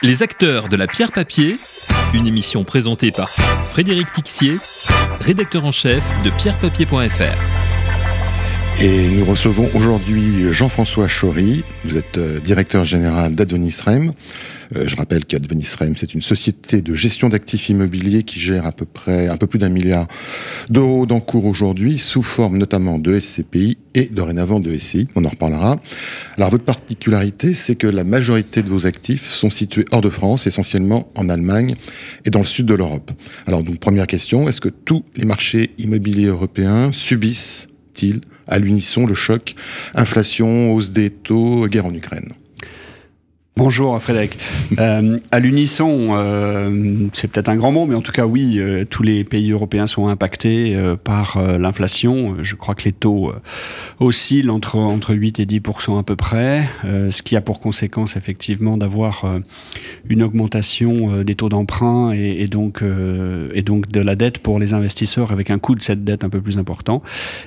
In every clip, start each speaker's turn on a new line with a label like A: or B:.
A: Les acteurs de la pierre papier, une émission présentée par Frédéric Tixier, rédacteur en chef de pierrepapier.fr.
B: Et nous recevons aujourd'hui Jean-François Chory. Vous êtes euh, directeur général d'Advenisrem. Euh, je rappelle qu'Advenisrem, c'est une société de gestion d'actifs immobiliers qui gère à peu près un peu plus d'un milliard d'euros d'encours aujourd'hui, sous forme notamment de SCPI et dorénavant de SCI. On en reparlera. Alors votre particularité, c'est que la majorité de vos actifs sont situés hors de France, essentiellement en Allemagne et dans le sud de l'Europe. Alors donc première question, est-ce que tous les marchés immobiliers européens subissent-ils à l'unisson le choc, inflation, hausse des taux, guerre en Ukraine.
C: Bonjour Frédéric. Euh, à l'unisson, euh, c'est peut-être un grand mot, mais en tout cas oui, euh, tous les pays européens sont impactés par l'inflation. Je crois que les taux oscillent entre, entre 8 et 10% à peu près, ce qui a pour conséquence effectivement d'avoir une augmentation des taux d'emprunt et, donc, et donc de la dette pour les investisseurs avec un coût de cette dette un peu plus important.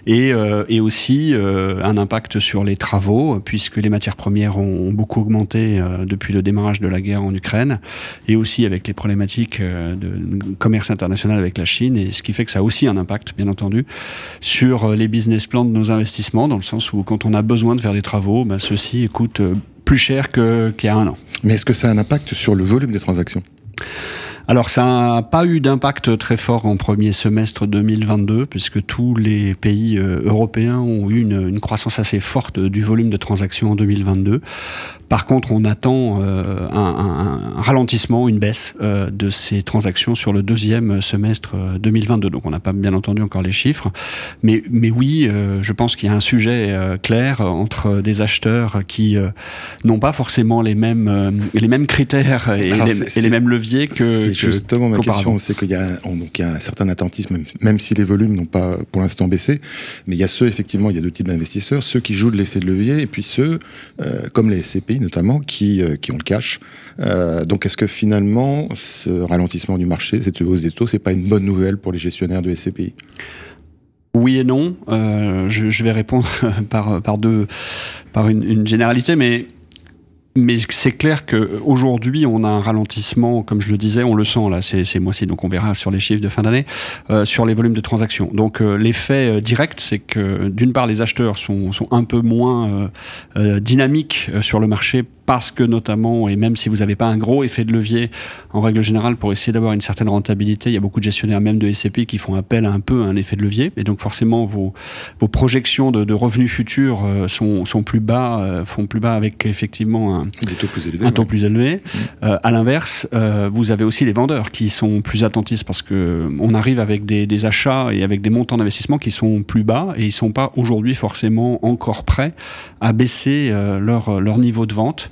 C: Et, et aussi un impact sur les travaux, puisque les matières premières ont, ont beaucoup augmenté depuis le démarrage de la guerre en Ukraine, et aussi avec les problématiques euh, de commerce international avec la Chine, et ce qui fait que ça a aussi un impact, bien entendu, sur euh, les business plans de nos investissements, dans le sens où quand on a besoin de faire des travaux, ben, ceux-ci coûtent euh, plus cher qu'il y a un an.
B: Mais est-ce que ça a un impact sur le volume des transactions?
C: Alors ça n'a pas eu d'impact très fort en premier semestre 2022, puisque tous les pays européens ont eu une, une, croissance assez forte du volume de transactions en 2022. Par contre, on attend euh, un, ralentissement, une baisse euh, de ces transactions sur le deuxième semestre 2022. Euh, Donc, on n'a pas bien entendu encore les chiffres, mais, mais oui, je pense qu'il y a un sujet clair entre des acheteurs qui n'ont pas forcément les mêmes les mêmes critères et, les, mêmes leviers que.
B: C'est justement ma question, c'est qu'il y, a un certain attentisme, même, si les volumes n'ont pas pour l'instant baissé, mais il y a ceux effectivement, il y a deux types d'investisseurs, ceux qui jouent de l'effet de levier et puis ceux comme les SCPI notamment, qui, euh, qui ont le cash. Euh, donc est-ce que finalement, ce ralentissement du marché, cette hausse des taux, c'est pas une bonne nouvelle pour les gestionnaires de SCPI
C: oui et non. Euh, je, vais répondre par, par, deux, par une, une généralité, mais mais c'est clair qu'aujourd'hui, on a un ralentissement, comme je le disais, on le sent là, c'est mois-ci, donc on verra sur les chiffres de fin d'année, euh, sur les volumes de transactions. Donc euh, l'effet euh, direct, c'est que d'une part, les acheteurs sont un peu moins dynamiques sur le marché parce que notamment, et même si vous n'avez pas un gros effet de levier, en règle générale, pour essayer d'avoir une certaine rentabilité, il y a beaucoup de gestionnaires même de SCP qui font appel à un peu à un effet de levier, et donc forcément vos, vos projections de, de revenus futurs sont, sont, plus bas, font plus bas avec effectivement un,
B: taux plus élevé.
C: Un taux plus élevé. Mmh. Euh, à l'inverse, euh, vous avez aussi les vendeurs qui sont plus attentifs parce que on arrive avec des, des achats et avec des montants d'investissement qui sont plus bas et ils sont pas aujourd'hui forcément encore prêts à baisser euh, leur, leur niveau de vente.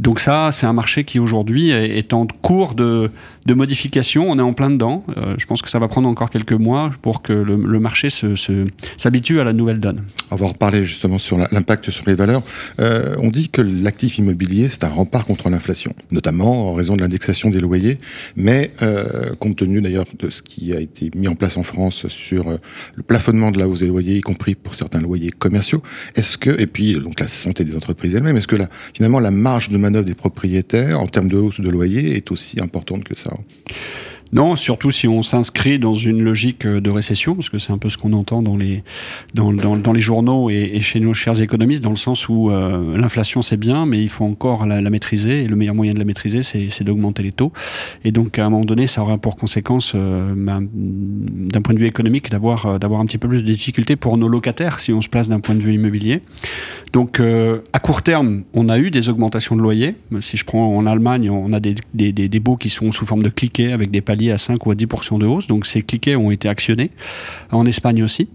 C: Donc ça, c'est un marché qui aujourd'hui est en cours de, de modification. On est en plein dedans. Euh, je pense que ça va prendre encore quelques mois pour que le, marché s'habitue se, à la nouvelle donne.
B: On va reparler justement sur l'impact sur les valeurs. Euh, on dit que l'actif immobilier, c'est un rempart contre l'inflation, notamment en raison de l'indexation des loyers, mais euh, compte tenu d'ailleurs de ce qui a été mis en place en France sur le plafonnement de la hausse des loyers, y compris pour certains loyers commerciaux, est-ce que, et puis donc la santé des entreprises elles-mêmes, est-ce que là, finalement la marge de des propriétaires en termes de hausse de loyer est aussi importante que ça
C: non, surtout si on s'inscrit dans une logique euh, de récession, parce que c'est un peu ce qu'on entend dans les, dans, les journaux et, chez nos chers économistes, dans le sens où euh, l'inflation c'est bien, mais il faut encore la, maîtriser, et le meilleur moyen de la maîtriser, c'est d'augmenter les taux. Et donc à un moment donné, ça aura pour conséquence, euh, ben, d'un point de vue économique, d'avoir d'avoir un petit peu plus de difficultés pour nos locataires, si on se place d'un point de vue immobilier. Donc à court terme, on a eu des augmentations de loyers. Si je prends en Allemagne, on a des, des, des, des baux qui sont sous forme de cliquets avec des paliers à 5 ou à 10% de hausse. Donc ces cliquets ont été actionnés. En Espagne aussi.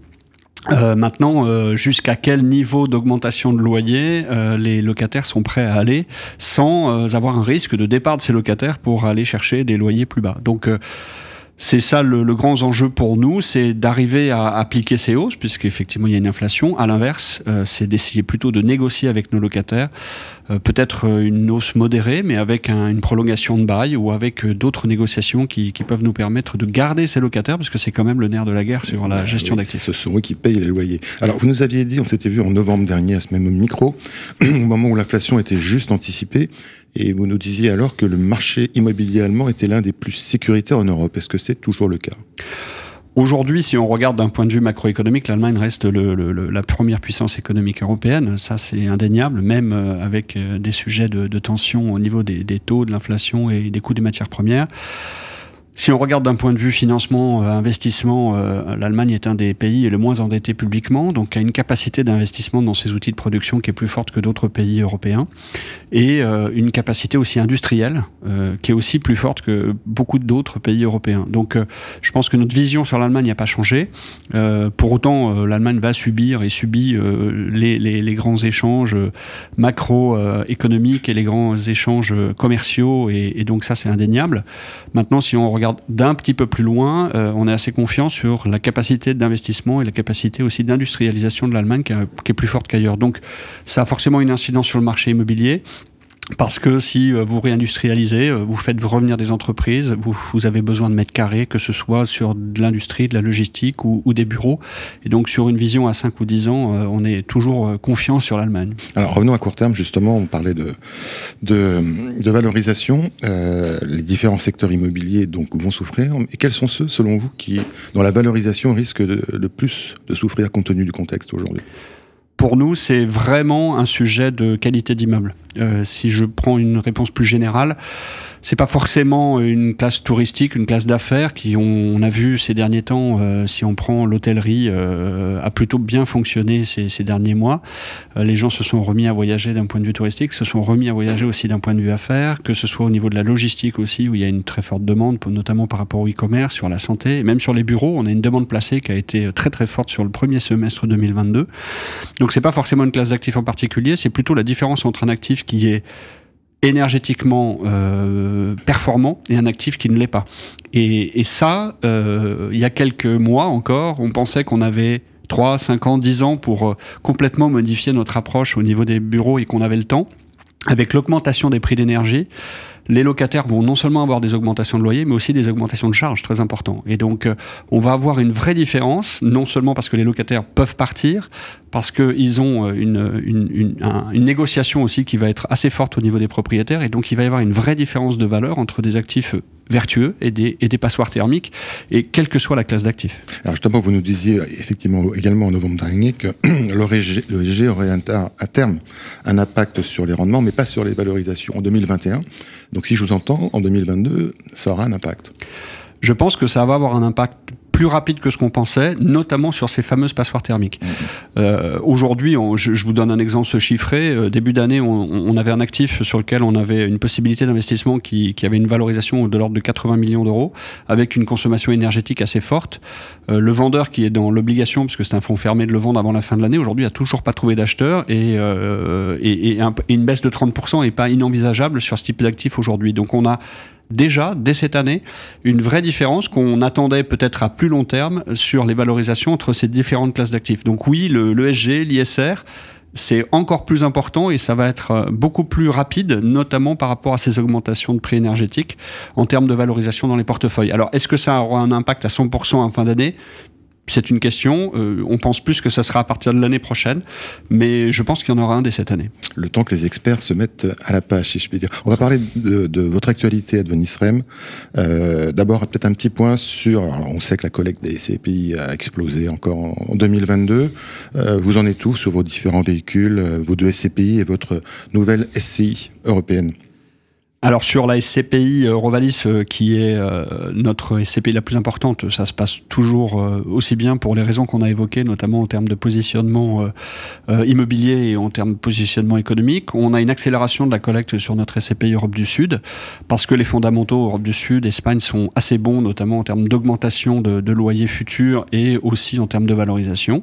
C: Euh, maintenant, euh, jusqu'à quel niveau d'augmentation de loyer euh, les locataires sont prêts à aller sans avoir un risque de départ de ces locataires pour aller chercher des loyers plus bas? Donc c'est ça le, le, grand enjeu pour nous, c'est d'arriver à appliquer ces hausses, puisqu'effectivement il y a une inflation. À l'inverse, euh, c'est d'essayer plutôt de négocier avec nos locataires, euh, peut-être euh, une hausse modérée, mais avec un, une prolongation de bail ou avec d'autres négociations qui, qui, peuvent nous permettre de garder ces locataires, parce que c'est quand même le nerf de la guerre sur la gestion d'actifs.
B: Ce sont eux qui payent les loyers. Alors vous nous aviez dit, on s'était vu en novembre dernier à ce même micro, au moment où l'inflation était juste anticipée, Et vous nous disiez alors que le marché immobilier allemand était l'un des plus sécuritaires en Europe. Est-ce que c'est toujours le cas?
C: Aujourd'hui, si on regarde d'un point de vue macroéconomique, l'Allemagne reste la première puissance économique européenne. Ça, c'est indéniable, même euh, avec euh, des sujets de, tension au niveau des taux, de l'inflation et des coûts des matières premières. Si on regarde d'un point de vue financement, euh, investissement, euh, l'Allemagne est un des pays le moins endetté publiquement, donc a une capacité d'investissement dans ses outils de production qui est plus forte que d'autres pays européens, et euh, une capacité aussi industrielle qui est aussi plus forte que beaucoup d'autres pays européens. Donc je pense que notre vision sur l'Allemagne n'a pas changé. pour autant, l'Allemagne va subir et subit les, grands échanges macroéconomiques et les grands échanges commerciaux, et, et donc ça c'est indéniable. Maintenant, si on regarde d'un petit peu plus loin, euh, on est assez confiant sur la capacité d'investissement et la capacité aussi d'industrialisation de l'Allemagne qui, qui, est plus forte qu'ailleurs. Donc ça a forcément une incidence sur le marché immobilier. Parce que si euh, vous réindustrialisez, euh, vous faites revenir des entreprises, vous, avez besoin de mètres carrés, que ce soit sur de l'industrie, de la logistique ou, des bureaux. Et donc sur une vision à 5 ou 10 ans, euh, on est toujours confiant sur l'Allemagne.
B: Alors revenons à court terme, justement, on parlait de, de, valorisation. les différents secteurs immobiliers donc, vont souffrir. Et quels sont ceux, selon vous, qui, dont la valorisation risque le plus de souffrir compte tenu du contexte aujourd'hui?
C: Pour nous, c'est vraiment un sujet de qualité d'immeuble. Euh, si je prends une réponse plus générale, c'est pas forcément une classe touristique, une classe d'affaires qui, on, a vu ces derniers temps, euh, si on prend l'hôtellerie, euh, a plutôt bien fonctionné ces, derniers mois. les gens se sont remis à voyager d'un point de vue touristique, se sont remis à voyager aussi d'un point de vue affaires, que ce soit au niveau de la logistique aussi, où il y a une très forte demande, notamment par rapport au e-commerce, sur la santé, et même sur les bureaux, on a une demande placée qui a été très très forte sur le premier semestre 2022. Donc c'est pas forcément une classe d'actifs en particulier, c'est plutôt la différence entre un actif qui est énergétiquement euh, performant et un actif qui ne l'est pas. Et, ça, euh, il y a quelques mois encore, on pensait qu'on avait 3, 5 ans, 10 ans pour euh, complètement modifier notre approche au niveau des bureaux et qu'on avait le temps. Avec l'augmentation des prix d'énergie, les locataires vont non seulement avoir des augmentations de loyer, mais aussi des augmentations de charges très importantes. Et donc, on va avoir une vraie différence, non seulement parce que les locataires peuvent partir, parce qu'ils ont euh, une, une, une, négociation aussi qui va être assez forte au niveau des propriétaires, et donc il va y avoir une vraie différence de valeur entre des actifs vertueux et des, et des passoires thermiques, et quelle que soit la classe d'actifs.
B: Alors justement, vous nous disiez effectivement également en novembre dernier que le aurait à terme un impact sur les rendements, mais pas sur les valorisations en 2021. Donc si je vous entends, en 2022, ça aura un impact.
C: Je pense que ça va avoir un impact plus rapide que ce qu'on pensait, notamment sur ces fameuses passoires thermiques. Mmh. Euh, aujourd'hui, je, vous donne un exemple chiffré. Euh, début d'année, on, avait un actif sur lequel on avait une possibilité d'investissement qui, avait une valorisation de l'ordre de 80 millions d'euros, avec une consommation énergétique assez forte. Euh, le vendeur qui est dans l'obligation, parce que c'est un fonds fermé de le vendre avant la fin de l'année, aujourd'hui a toujours pas trouvé d'acheteur et, et, une baisse de 30% n'est pas inenvisageable sur ce type d'actif aujourd'hui. Donc on a déjà, dès cette année, une vraie différence qu'on attendait peut-être à plus long terme sur les valorisations entre ces différentes classes d'actifs. Donc oui, l'ESG, l'ISR, c'est encore plus important et ça va être euh, beaucoup plus rapide, notamment par rapport à ces augmentations de prix énergétiques en termes de valorisation dans les portefeuilles. Alors, est-ce que ça aura un impact à 100% en fin d'année? C'est une question. Euh, on pense plus que ça sera à partir de l'année prochaine, mais je pense qu'il y en aura un dès cette année.
B: Le temps que les experts se mettent à la page, si je puis dire. On va parler de, votre actualité à Rem. Euh, D'abord, peut-être un petit point sur. Alors, on sait que la collecte des SCPI a explosé encore en 2022. Euh, vous en êtes tous sur vos différents véhicules, vos deux SCPI et votre nouvelle SCI européenne?
C: Alors sur la SCPI euh, Rovalis, euh, qui est euh, notre SCPI la plus importante, ça se passe toujours aussi bien pour les raisons qu'on a évoquées, notamment en termes de positionnement immobilier et en termes de positionnement économique. On a une accélération de la collecte sur notre SCPI Europe du Sud, parce que les fondamentaux Europe du Sud, Espagne sont assez bons, notamment en termes d'augmentation de, loyers futurs et aussi en termes de valorisation.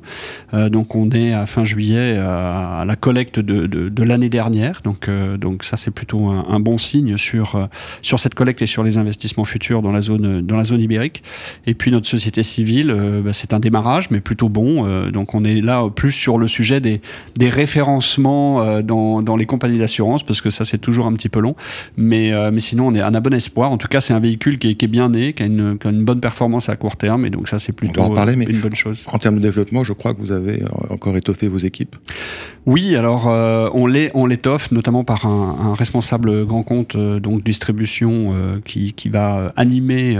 C: donc on est à fin juillet à la collecte de, l'année dernière, donc, donc ça c'est plutôt un bon signe sur, sur cette collecte et sur les investissements futurs dans la zone, dans la zone ibérique. Et puis notre société civile, bah, c'est un démarrage, mais plutôt bon. donc on est là plus sur le sujet des, des référencements dans, dans les compagnies d'assurance, parce que ça c'est toujours un petit peu long. Mais, mais sinon on est un bon espoir. En tout cas, c'est un véhicule qui est, qui est bien né, qui a, une, qui a, une, bonne performance à court terme. Et donc ça c'est plutôt une bonne chose.
B: En termes de développement, je crois que vous avez encore étoffé vos équipes.
C: Oui, alors euh, on l'étoffe notamment par un, un, responsable grand compte euh, donc distribution euh, qui, qui, va animer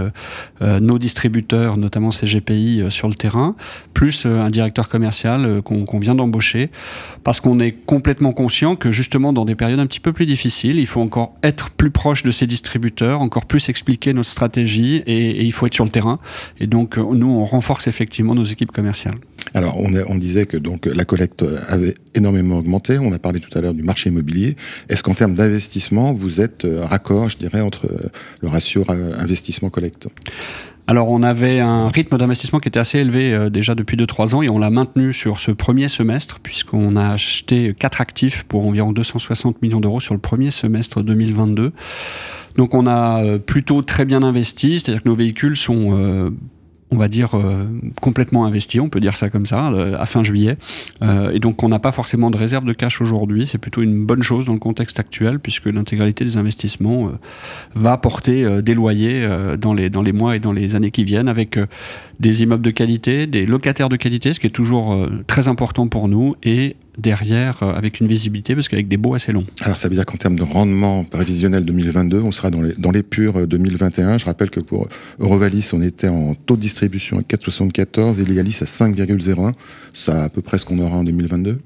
C: euh, nos distributeurs, notamment CGPI sur le terrain, plus un directeur commercial qu'on qu vient d'embaucher, parce qu'on est complètement conscient que justement dans des périodes un petit peu plus difficiles, il faut encore être plus proche de ces distributeurs, encore plus expliquer notre stratégie et, et il faut être sur le terrain. Et donc nous on renforce effectivement nos équipes commerciales.
B: Alors, on, on, disait que donc la collecte avait énormément augmenté. On a parlé tout à l'heure du marché immobilier. Est-ce qu'en termes d'investissement, vous êtes euh, raccord, je dirais, entre euh, le ratio euh, investissement-collecte
C: alors on avait un rythme d'investissement qui était assez élevé déjà depuis 2-3 ans et on l'a maintenu sur ce premier semestre puisqu'on a acheté 4 actifs pour environ 260 millions d'euros sur le premier semestre 2022. Donc on a plutôt très bien investi, c'est-à-dire que nos véhicules sont on va dire, euh, complètement investi, on peut dire ça comme ça, euh, à fin juillet. Euh, et donc on n'a pas forcément de réserve de cash aujourd'hui, c'est plutôt une bonne chose dans le contexte actuel, puisque l'intégralité des investissements va porter des loyers dans, les, mois et dans les années qui viennent, avec des immeubles de qualité, des locataires de qualité, ce qui est toujours très important pour nous, et derrière avec une visibilité parce qu'avec des baux assez longs.
B: Alors ça veut dire qu'en termes de rendement prévisionnel 2022, on sera dans les, dans les purs 2021. Je rappelle que pour Eurovalis, on était en taux de distribution à 4,74 et Legalis à 5,01. C'est à peu près ce qu'on aura en 2022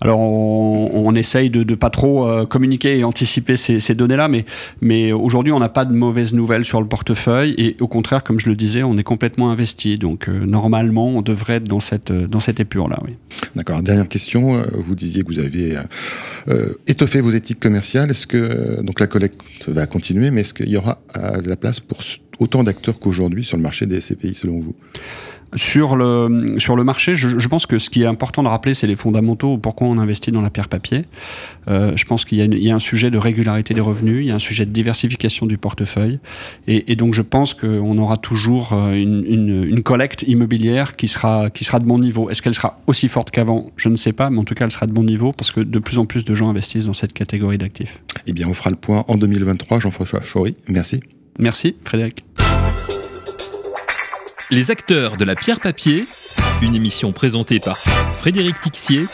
C: alors on, essaye de ne pas trop euh, communiquer et anticiper ces, données-là, mais, aujourd'hui on n'a pas de mauvaises nouvelles sur le portefeuille et au contraire, comme je le disais, on est complètement investi. Donc euh, normalement on devrait être dans cette, dans cette épure-là. Oui.
B: D'accord. Dernière question, vous disiez que vous aviez euh, étoffé vos éthiques commerciales. Est-ce que donc la collecte va continuer, mais est-ce qu'il y aura de la place pour autant d'acteurs qu'aujourd'hui sur le marché des SCPI selon vous?
C: Sur le, sur le marché, je, je, pense que ce qui est important de rappeler, c'est les fondamentaux, pourquoi on investit dans la pierre papier. Euh, je pense qu'il y, y, a un sujet de régularité des revenus, il y a un sujet de diversification du portefeuille, et, et donc je pense qu'on aura toujours euh, une, une, une, collecte immobilière qui sera, qui sera de bon niveau. Est-ce qu'elle sera aussi forte qu'avant? Je ne sais pas, mais en tout cas, elle sera de bon niveau, parce que de plus en plus de gens investissent dans cette catégorie d'actifs.
B: Eh bien, on fera le point en 2023. Jean-François Chaury, merci.
C: Merci, Frédéric.
A: Les acteurs de la pierre papier, une émission présentée par Frédéric Tixier,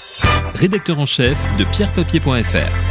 A: rédacteur en chef de pierrepapier.fr.